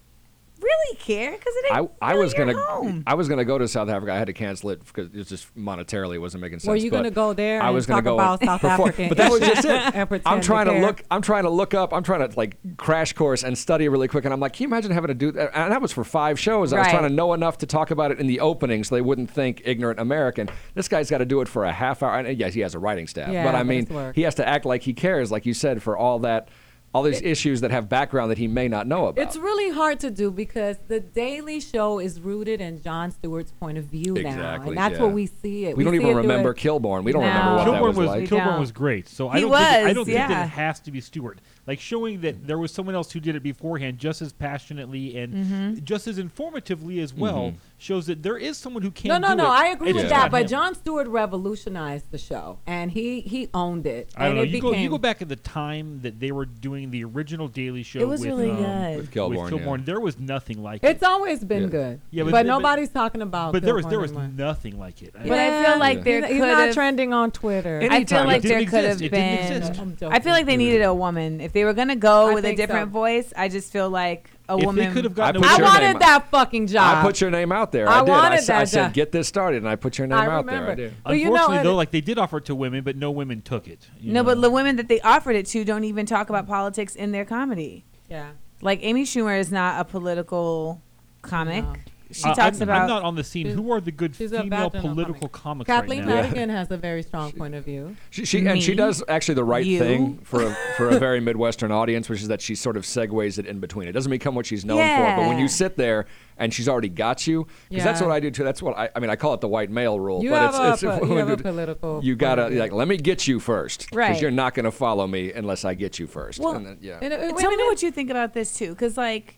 really care because it I, ain't. I really was your gonna home. I was gonna go to South Africa. I had to cancel it because it just monetarily wasn't making sense. Were you but gonna go there I and was gonna talk go about South perform- African But that was just it. I'm trying to care? look. I'm trying to look up. I'm trying to like crash course and study really quick. And I'm like, can you imagine having to do that? And that was for five shows. I was trying to know enough to talk about it in the opening, so they wouldn't think ignorant American. This guy's got to do it for a half hour. And uh, yes, he has a writing staff, Yeah, but I mean, he has to act like he cares, like you said, for all that. All these issues that have background that he may not know about. It's really hard to do because the Daily Show is rooted in Jon Stewart's point of view now, and that's yeah. what we see it. We don't even remember it- Kilborn. We don't No. remember what Kilborn that was, was like. Kilborn was great. So I He don't think it, I was, don't think yeah. that it has to be Stewart. Like showing that there was someone else who did it beforehand just as passionately and Mhm. just as informatively as well Mhm. shows that there is someone who can No, no, do no. it. I agree It's with that, but him. Jon Stewart revolutionized the show, and he he owned it. I don't and know. It You became, go, you go back at the time that they were doing the original Daily Show. It was with, really um, good. With Kilborn, yeah. There was nothing like it. It's always been Yeah. good. Yeah, but, but- but- nobody's talking about. But there was Kilborn there was anymore. nothing like it. But I feel like Yeah. there He's- could he's not trending on Twitter. I feel like there could exist. have It didn't been. exist. I'm I feel like they needed a woman. If they were gonna go I with a think different so. voice, I just feel like a If they woman. could have I gotten put I your wanted name- that fucking job. I put your name out there. I I, did. I, wanted s- I that said, job. get this started, and I put your name I out there. I remember. did. But you know, Unfortunately, and though, like they did offer it to women, but no women took it. you no, but the women that they offered it to don't even talk about politics in their comedy. Yeah. Like Amy Schumer is not a political comic. No. She Uh, talks I'm, about. I'm not on the scene. Who are the good female political comic. comics Kathleen right now? Madigan has a very strong point of view. She, she and she does actually the right you. thing for a, for a very Midwestern audience, which is that she sort of segues it in between. It doesn't become what she's known for, but when you sit there and she's already got you, because that's what I do too. That's what I, I mean. I call it the white male rule, You but have it's, a it's po- you have a you political You gotta of like let me get you first, Right. you're not gonna follow me unless I get you first. Well, And then, yeah. And, uh, Tell me what you think about this too, because like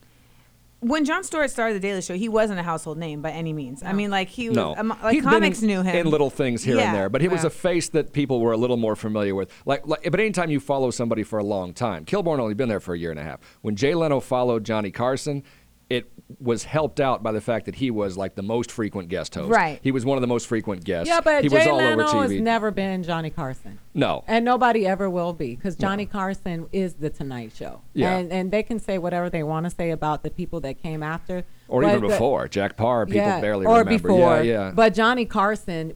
when Jon Stewart started the Daily Show, he wasn't a household name by any means. I mean, like he was, No, um, like He'd been comics knew him in little things here Yeah. and there, but he was a face that people were a little more familiar with. Like, like, but anytime you follow somebody for a long time, Kilborn only been there for a year and a half. When Jay Leno followed Johnny Carson, it was helped out by the fact that he was like the most frequent guest host. Right. He was one of the most frequent guests. Yeah, but he was Jay all Leno over has TV. never been Johnny Carson. no. And nobody ever will be because Johnny Carson is the Tonight Show. Yeah. And, and they can say whatever they want to say about the people that came after. Or but even the- before. Jack Paar, people yeah, barely or remember. before. Yeah, yeah. But Johnny Carson,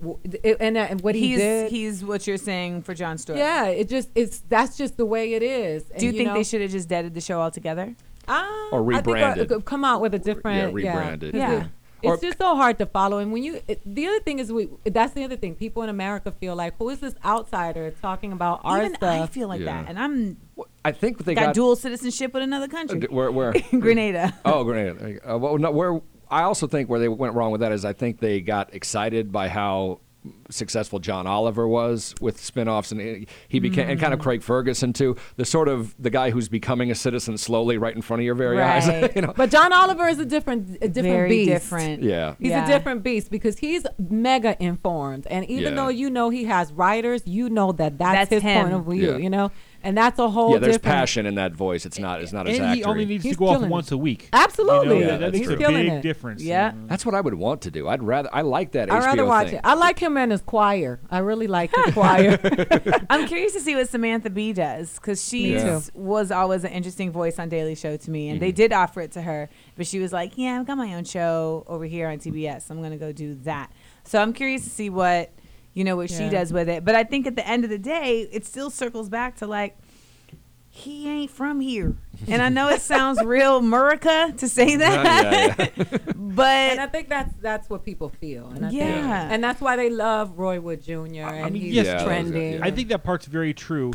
and, uh, and what he he's did. he's what you're saying for Jon Stewart. yeah, it just it's that's just the way it is. Do you, And, think know, they should have just deaded the show altogether? Ah, Or I think, uh, rebranded. uh, come out with a different. Yeah, rebranded. Yeah. it- Or- it's just so hard to follow. And when you, it, the other thing is, we that's the other thing. People in America feel like, who is this outsider talking about our Even stuff? I feel like Yeah. that, and I'm I think they got, got, dual citizenship with another Uh, country. d- where, where? Grenada. Oh, Grenada. There you go. Uh, well, no, where I also think where they went wrong with that is I think they got excited by how successful John Oliver was with spin-offs and he- he became and kind of mm. Craig Ferguson too the sort of the guy who's becoming a citizen slowly right in front of your very eyes you know But John Oliver is a different, a different Very beast. different. yeah He's Yeah. a different beast because he's mega informed, and even Yeah. though you know he has writers, you know that that's, That's his him. point of view. Yeah. You know, and that's a whole yeah there's different. passion in that voice it's not it's not as and accurate he only needs He's to go off killing it. once a week. Absolutely, You know, Yeah, that that's makes a big it. difference. Yeah. that's what I would want to do I'd rather I like that I'd rather watch thing it. I like him and his choir. I really like his choir. I'm curious to see what Samantha Bee does because she Me too. was always an interesting voice on Daily Show to me, and they Mhm. did offer it to her, but she was like, "Yeah, I've got my own show over here on TBS. I'm gonna go do that." So I'm curious to see what you know what she does with it. But I think at the end of the day, it still circles back to like. He ain't from here, and I know it sounds real America to say that, yeah, yeah. but and I think that's that's what people feel. And I think- Yeah. and that's why they love Roy Wood Jr. and mean, he's yes, Yeah, trending. yeah. I think that part's very true.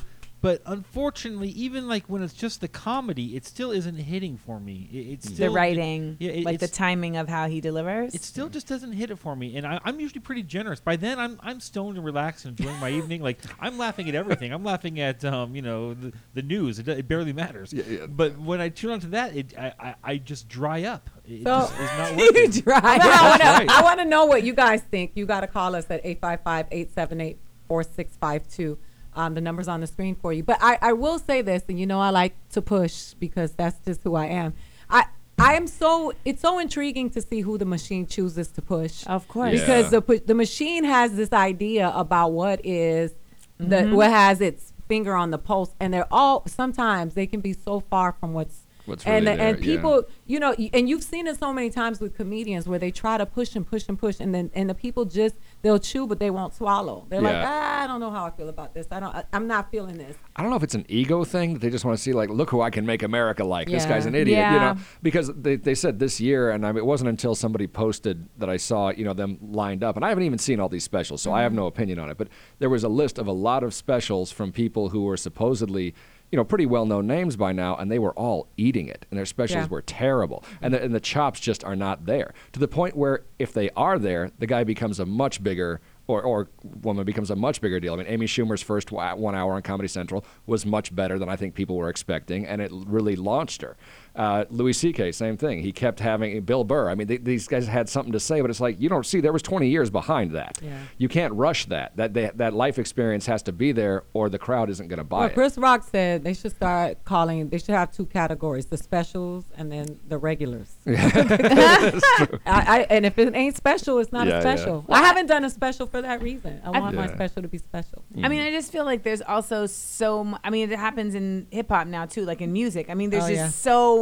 But unfortunately, even like when it's just the comedy, it still isn't hitting for me. It, it's the still writing, yeah, it- like the timing of how he delivers. It still just doesn't hit it for me, and I, I'm usually pretty generous. By then, I'm I'm stoned and relaxed and enjoying my evening. Like I'm laughing at everything. I'm laughing at um, you know the, the news. It, it barely matters. Yeah, yeah. But when I tune onto that, it I, I, I just dry up. It So- just is not working. dry. I want to right. I want to know what you guys think. You got to call us at 855-878-4652. Um, the number's on the screen for you. But I, I will say this, and you know I like to push because that's just who I am. I I am so it's so intriguing to see who the machine chooses to push. Of course. Because the the machine has this idea about what is the Mhm. what has its finger on the pulse, and they're all sometimes they can be so far from what's What's and really and there, yeah. people, you know, and you've seen it so many times with comedians where they try to push and push and push, and then and the people just they'll chew but they won't swallow. They're like, ah, I don't know how I feel about this. I don't. I, I'm not feeling this. I don't know if it's an ego thing that they just want to see, like, look who I can make America like. This guy's an idiot, you know? Because they, they said this year, and I mean, it wasn't until somebody posted that I saw, you know, them lined up. And I haven't even seen all these specials, so I have Mm-hmm. no opinion on it. But there was a list of a lot of specials from people who were supposedly, you know, pretty well known names by now, and they were all eating it. And their specials Yeah. were terrible. And the, and the chops just are not there. To the point where if they are there, the guy becomes a much bigger or, or woman becomes a much bigger deal. I mean, Amy Schumer's first one hour on Comedy Central was much better than I think people were expecting, and it really launched her. Uh, Louis C.K., same thing. He kept having Bill Burr. I mean, they, these guys had something to say, but it's like you don't see there was 20 years behind that. Yeah. You can't rush that. That they, that life experience has to be there, or the crowd isn't going to buy Well, it. Chris Rock said they should start calling. They should have two categories: the specials and then the regulars. That's true. I, I, and if it ain't special, it's not Yeah, a yeah. special. I haven't done a special for that reason. I want my special to be special. I mean, I just feel like there's also so. mu- I mean, it happens in hip hop now too, like in music. I mean, there's Oh, just yeah.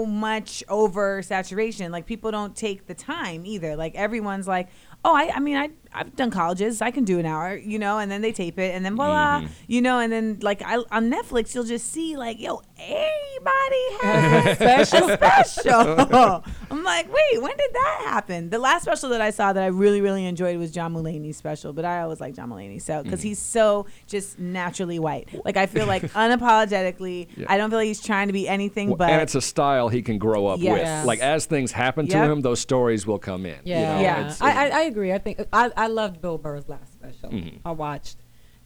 Much oversaturation. Like people don't take the time either. Like everyone's like, oh, I, I mean, I, I've done colleges, I can do an hour, you know, and then they tape it, and then voila, Mm-hmm. you know, and then like I, on Netflix, you'll just see like, yo, everybody has a special. special. I'm like, wait, when did that happen? The last special that I saw that I really, really enjoyed was John Mulaney's special, but I always like John Mulaney, so because Mhm. he's so just naturally white. Like I feel like unapologetically, Yeah. I don't feel like he's trying to be anything Well, but. and it's a style he can grow up Yes. with. Like as things happen to him, those stories will come in. you Yeah, know? yeah. It's- I, I, I agree. I think I, I loved Bill Burr's last special. Mhm. I watched,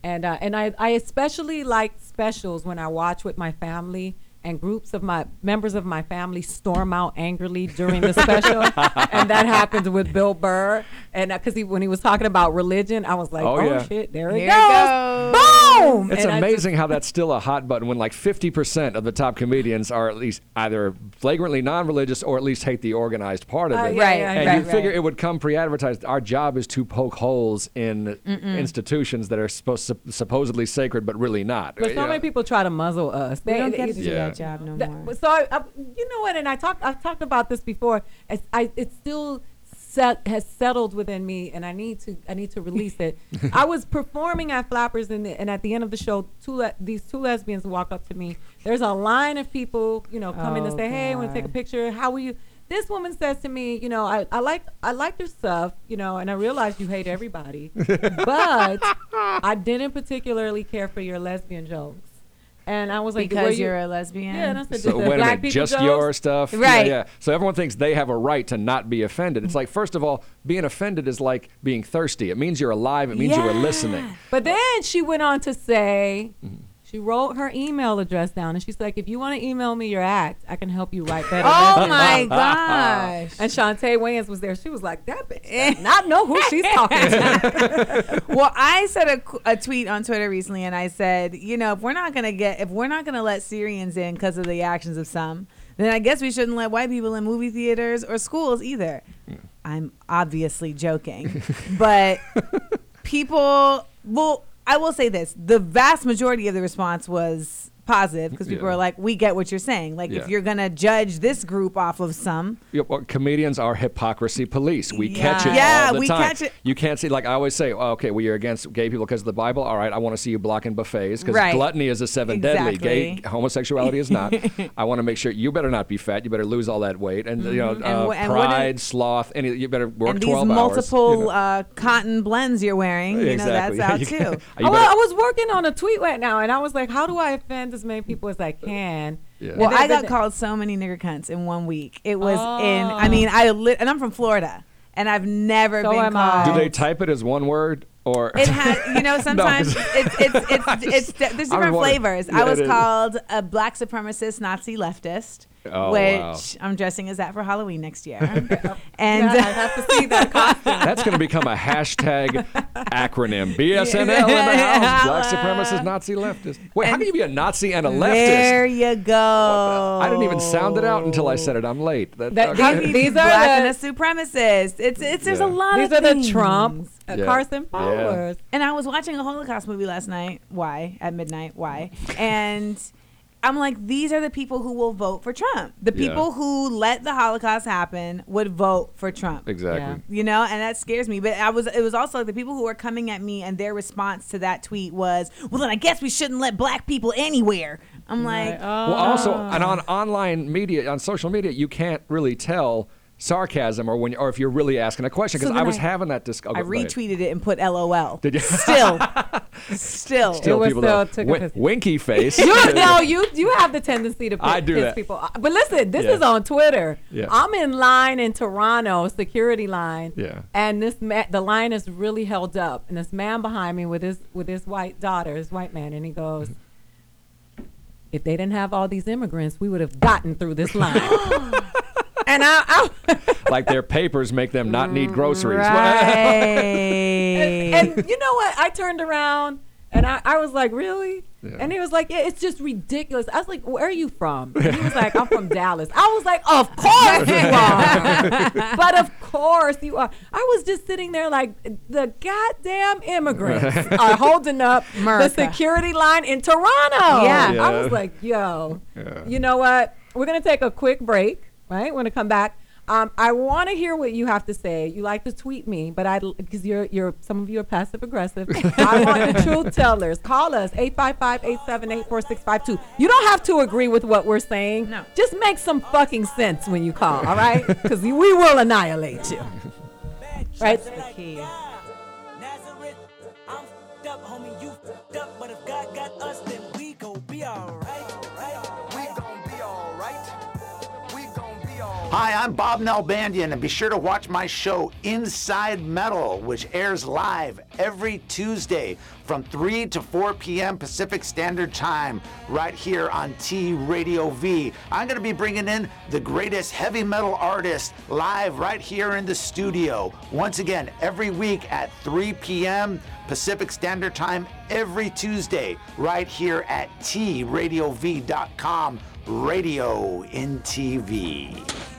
and uh, and I, I especially like specials when I watch with my family and groups of my members of my family storm out angrily during the special, and that happens with Bill Burr. And because he when he was talking about religion, I was like, Oh, oh, yeah. shit, there Here it it goes, boom! It's And I just- amazing how that's still a hot button when like 50% of the top comedians are at least either flagrantly non-religious or at least hate the organized part of Uh, it. yeah, Right, yeah, and right, you figure right. it would come pre-advertised. Our job is to poke holes in Mm-mm. institutions that are supposed supposedly sacred but really not. But You so know? many people try to muzzle us. We don't get to do do Yeah. Job no That- more. So I, I, you know what? And I talked. I've talked about this before. It's, I, it's still set has settled within me, and I need to. I need to release it. I was performing at Flappers, and, and at the end of the show, two le- these two lesbians walk up to me. There's a line of people, you know, coming to Oh, say, "Hey, I want to take a picture. How are you?" This woman says to me, "You know, I, I like I like your stuff, you know, and I realize you hate everybody, but I didn't particularly care for your lesbian jokes." And I was like, Because "Were you-" you're a lesbian? Yeah, and I said, So "The wait a black minute, people just jokes?" your stuff, Yeah, Right. Yeah, So everyone thinks they have a right to not be offended. It's like, first of all, being offended is like being thirsty. It means you're alive. It means you were listening. But then she went on to say, Mm-hmm. She wrote her email address down, and she's like, "If you want to email me your act, I can help you write better." Oh my gosh. And Chaunté Wayans was there. She was like, "That bitch not know who she's talking to." well, I said a, a tweet on Twitter recently, and I said, you know, if we're not gonna get, if we're not gonna let Syrians in because of the actions of some, then I guess we shouldn't let white people in movie theaters or schools either. Mm. I'm obviously joking, but people. Well, I will say this: the vast majority of the response was positive because people Yeah. are like, "We get what you're saying. Like, Yeah. if you're gonna judge this group off of some, Yeah, well, comedians are hypocrisy police. We Yeah. catch it Yeah, all the we time. catch it. You can't see, like I always say, oh, okay, well, you're against gay people because of the Bible. All right, I want to see you blocking buffets because Right. gluttony is a seven deadly. Gay Exactly. homosexuality is not. I want to make sure you better not be fat. You better lose all that weight, and you know, Mhm. And uh, and pride, is- sloth. Any, you better work and these twelve multiple hours. you know. uh, cotton blends you're wearing, you Exactly. know, that's out You too. can't- I, You wa- better- I was working on a tweet right now, and I was like, "How do I offend as many people as I can?" Yeah. Well, then- I got but called so many nigger cunts in one week. It was in. Oh. I mean, I li- and I'm from Florida, and I've never So been am I. called. Do they type it as one word or? It had, you know, sometimes No, it's, it's, it's, it's, there's I was different flavors. Yeah, I was called a black supremacist Nazi leftist, Oh, which wow. I'm dressing as that for Halloween next year. and and I have to see that costume. That's going to become a hashtag acronym. BSNL in the house. Black supremacist, Nazi leftist. Wait, how can you be a Nazi and a leftist? there you go. I didn't even sound it out until I said it. I'm late. That, That- okay. How can you These are black the- and a supremacist? It's it's there's Yeah. a lot These of are the things. Trumps, uh, Yeah. Carson Yeah. Powers. And I was watching a Holocaust movie last night. Why? At midnight. Why? And I'm like, these are the people who will vote for Trump. The Yeah. people who let the Holocaust happen would vote for Trump. Exactly. You know, and that scares me. But I was it was also the people who were coming at me and their response to that tweet was, Well then I guess we shouldn't let black people anywhere. I'm like Well, also, "Oh." and on online media, on social media, you can't really tell sarcasm or when, or if you're really asking a question. Because So I was I- having that discussion. Oh, I retweeted it and put LOL. Did you? Still. Still. Still, people don't. took a Win- winky face. you no, you you have the tendency to piss, I do piss that. people. But listen, this Yeah. is on Twitter. Yeah. I'm in line in Toronto, security line. Yeah. And this ma- the line is really held up, and this man behind me with his with his white daughter, his white man, and he goes, mm-hmm. "If they didn't have all these immigrants, we would have gotten through this line." And I, I like their papers make them not need groceries. and, and you know what? I turned around and I, I was like, really? Yeah. And he was like, yeah, it's just ridiculous. I was like, where are you from? And he was like, I'm from Dallas. I was like, of course you are. but of course you are. I was just sitting there like, the goddamn immigrants are holding up the security line in Toronto. Yeah. I was like, yo, Yeah. you know what? We're going to take a quick break, right? We're to come back. Um, I want to hear what you have to say. You like to tweet me, but I because you're you're some of you are passive aggressive. I want the truth tellers. Call us 855-878-4652. You don't have to agree with what we're saying. No. Just make some fucking sense when you call, all right? Because we will annihilate you. Right? Nazareth, Hi, I'm Bob Nalbandian, and be sure to watch my show Inside Metal, which airs live every Tuesday from 3 to 4 p.m. Pacific Standard Time, right here on T Radio V. I'm going to be bringing in the greatest heavy metal artists live right here in the studio. Once again, every week at 3 p.m. Pacific Standard Time, every Tuesday, right here at TRadioV.com, radio in TV.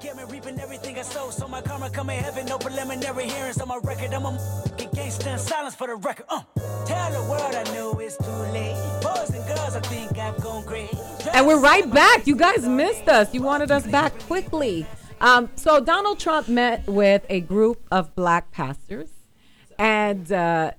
Marla and reaping everything I sow. So my karma come in heaven, no preliminary hearings on my record. I'm a f***ing gangster in silence for the record. Uh, tell the world I know it's too late. Boys and girls, I think I've gone great. And we're right back. You guys missed us. You wanted us back quickly. Um, so Donald Trump met with a group of black pastors, and uh,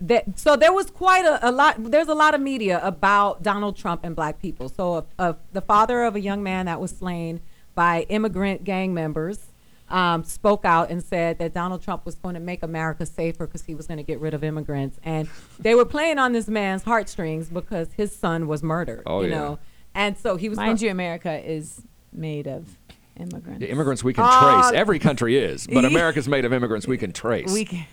that so there was quite a, a lot. There's a lot of media about Donald Trump and black people. So uh, uh, the father of a young man that was slain by immigrant gang members. Um, spoke out and said that Donald Trump was going to make America safer because he was going to get rid of immigrants, and they were playing on this man's heartstrings because his son was murdered. Oh, you yeah. know, and so he was. Mind go- you, America is made of immigrants. The immigrants we can Ah. trace. Every country is, but Yeah. America's made of immigrants we can trace. We can.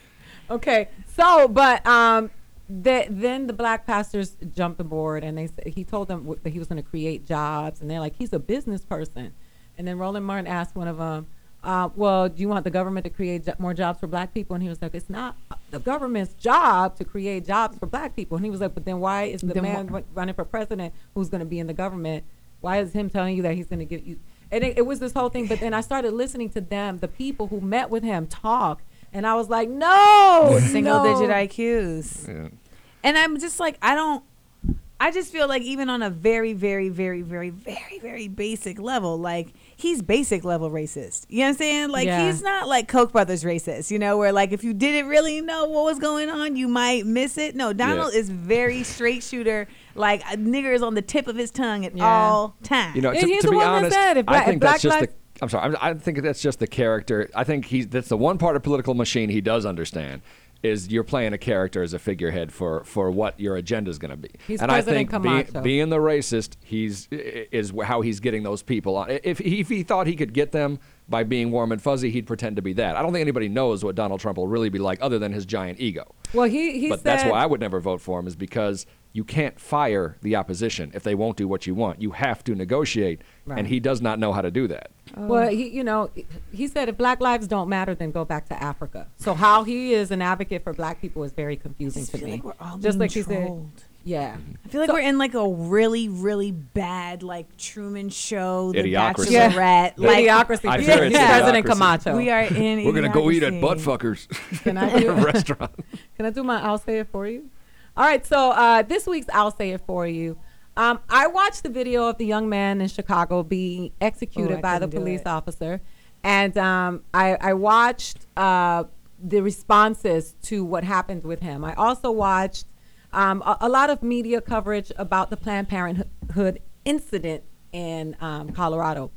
Okay, so but um, the, then the black pastors jumped aboard and they said he told them that he was going to create jobs, and they're like, he's a business person. And then Roland Martin asked one of them, uh, "Well, do you want the government to create jo- more jobs for black people?" And he was like, "It's not the government's job to create jobs for black people." And he was like, "But then why is the Then man wh- running for president who's going to be in the government? Why is him telling you that he's going to give you?" And it, it was this whole thing. But then I started listening to them, the people who met with him, talk, and I was like, "No, Single no. digit IQs. And I'm just like, I don't. I just feel like even on a very, very, very, very, very, very basic level, like he's basic level racist. You know what I'm saying? Like Yeah. he's not like Koch brothers racist. You know, where like if you didn't really know what was going on, you might miss it. No, Donald is very straight shooter. Like a nigger is on the tip of his tongue at Yeah. all times. You know, to, to be honest, I think that's just the. I'm sorry. I'm, I think that's just the character. I think he's that's the one part of political machine he does understand is you're playing a character as a figurehead for for what your agenda is going to be. He's and I President think being, being the racist, he's is how he's getting those people on. If if he thought he could get them by being warm and fuzzy, he'd pretend to be that. I don't think anybody knows what Donald Trump will really be like, other than his giant ego. Well, he he but said that's why I would never vote for him is because you can't fire the opposition if they won't do what you want. You have to negotiate, Right. and he does not know how to do that. Oh. Well, he, you know, he said if black lives don't matter, then go back to Africa. So how he is an advocate for black people is very confusing to feel me. like we're all Just being like he said, trolled. Yeah. I feel like we're in like a really, really bad like Truman Show, The Idiocracy. Bachelorette, Yeah. like Idiocracy. I Yeah, fear it's he's President idiocracy. Camacho. We are in. We're gonna go eat at idiocracy. butt fuckers Can I do a restaurant. Can I do my? I'll say it for you. All right, so uh, this week's I'll say it for you. Um, I watched the video of the young man in Chicago being executed Ooh, I by the couldn't do police it. officer, and um, I, I watched uh, the responses to what happened with him. I also watched um, a, a lot of media coverage about the Planned Parenthood incident in um, Colorado.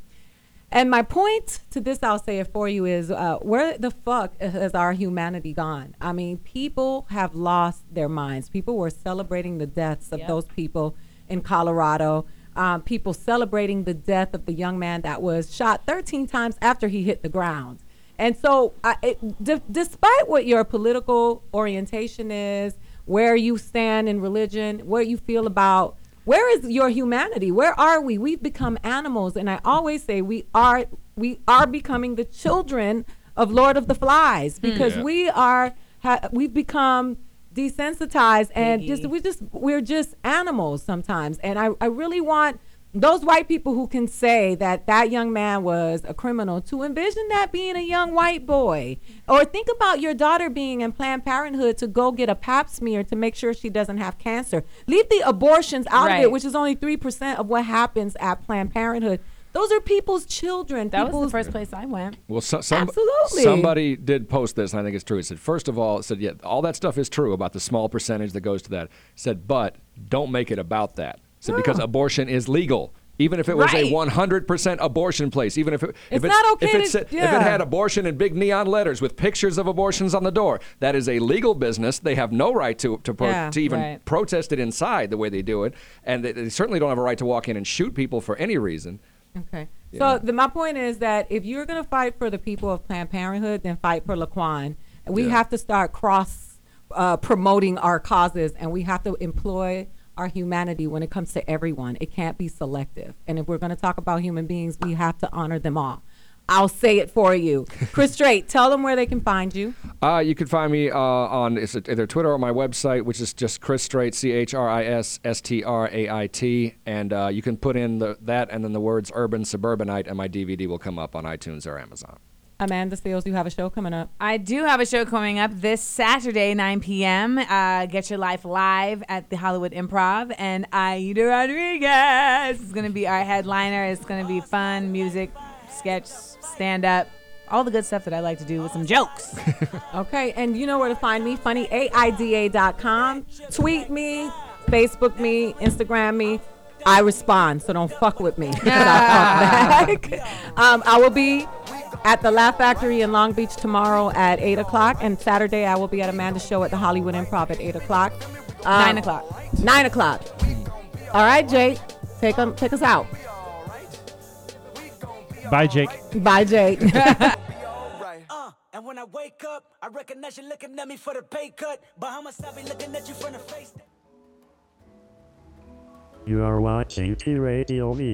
And my point to this, I'll say it for you, is uh, where the fuck has our humanity gone? I mean, people have lost their minds. People were celebrating the deaths of Yep. those people in Colorado. Um, people celebrating the death of the young man that was shot 13 times after he hit the ground. And so, I it, d- despite what your political orientation is, where you stand in religion, what you feel about where is your humanity where are we we've become animals and i always say we are we are becoming the children of lord of the flies hmm. because Yeah. we are ha, we've become desensitized and mm-hmm. just Biggie. we just we're just animals sometimes and i i really want those white people who can say that that young man was a criminal to envision that being a young white boy or think about your daughter being in planned parenthood to go get a pap smear to make sure she doesn't have cancer leave the abortions out of it which is only 3% of what happens at planned parenthood those are people's children That was the first place I went. Well, so, some, Absolutely. somebody did post this, and I think it's true. It said, first of all, it said, yeah, all that stuff is true about the small percentage that goes to that. It said, but don't make it about that. So because abortion is legal. Even if it was Right. a 100% abortion place, even if it, if It's not okay if it, to- said- if yeah. it had abortion in big neon letters with pictures of abortions on the door, that is a legal business. They have no right to to, pro- Yeah, to even right. protest it inside the way they do it, and they, they certainly don't have a right to walk in and shoot people for any reason. Okay. So the, my point is that if you're going to fight for the people of Planned Parenthood, then fight for Laquan. We Yeah. have to start cross uh, promoting our causes, and we have to employ our humanity when it comes to everyone. It can't be selective. And if we're going to talk about human beings, we have to honor them all. I'll say it for you. Chris Strait, tell them where they can find you. Uh, you can find me uh, on either Twitter or my website, which is just Chris Strait, C H R I S S T R A I T, and uh, you can put in the, that and then the words "urban suburbanite," and my DVD will come up on iTunes or Amazon. Amanda Seales, you have a show coming up. I do have a show coming up this Saturday, 9 p.m. Uh, Get Your Life Live at the Hollywood Improv. And Aida Rodriguez is going to be our headliner. It's going to be fun, music, sketch, stand up, all the good stuff that I like to do with some jokes. Okay, and you know where to find me, funnyaida.com. Tweet me, Facebook me, Instagram me. I respond, so don't fuck with me. 'cause I fuck back. um, I will be at the Laugh Factory in Long Beach tomorrow at 8 o'clock, and Saturday I will be at Amanda's show at the Hollywood Improv at 8 o'clock. Um, Nine o'clock. 9 o'clock. All right, Jake, take, 'em- take us out. Bye, Jake. Bye, Jake. Uh, and when I wake up, I recognize you looking at me for the pay cut. Bahamas, I be looking at you from the face. You are watching T Radio V.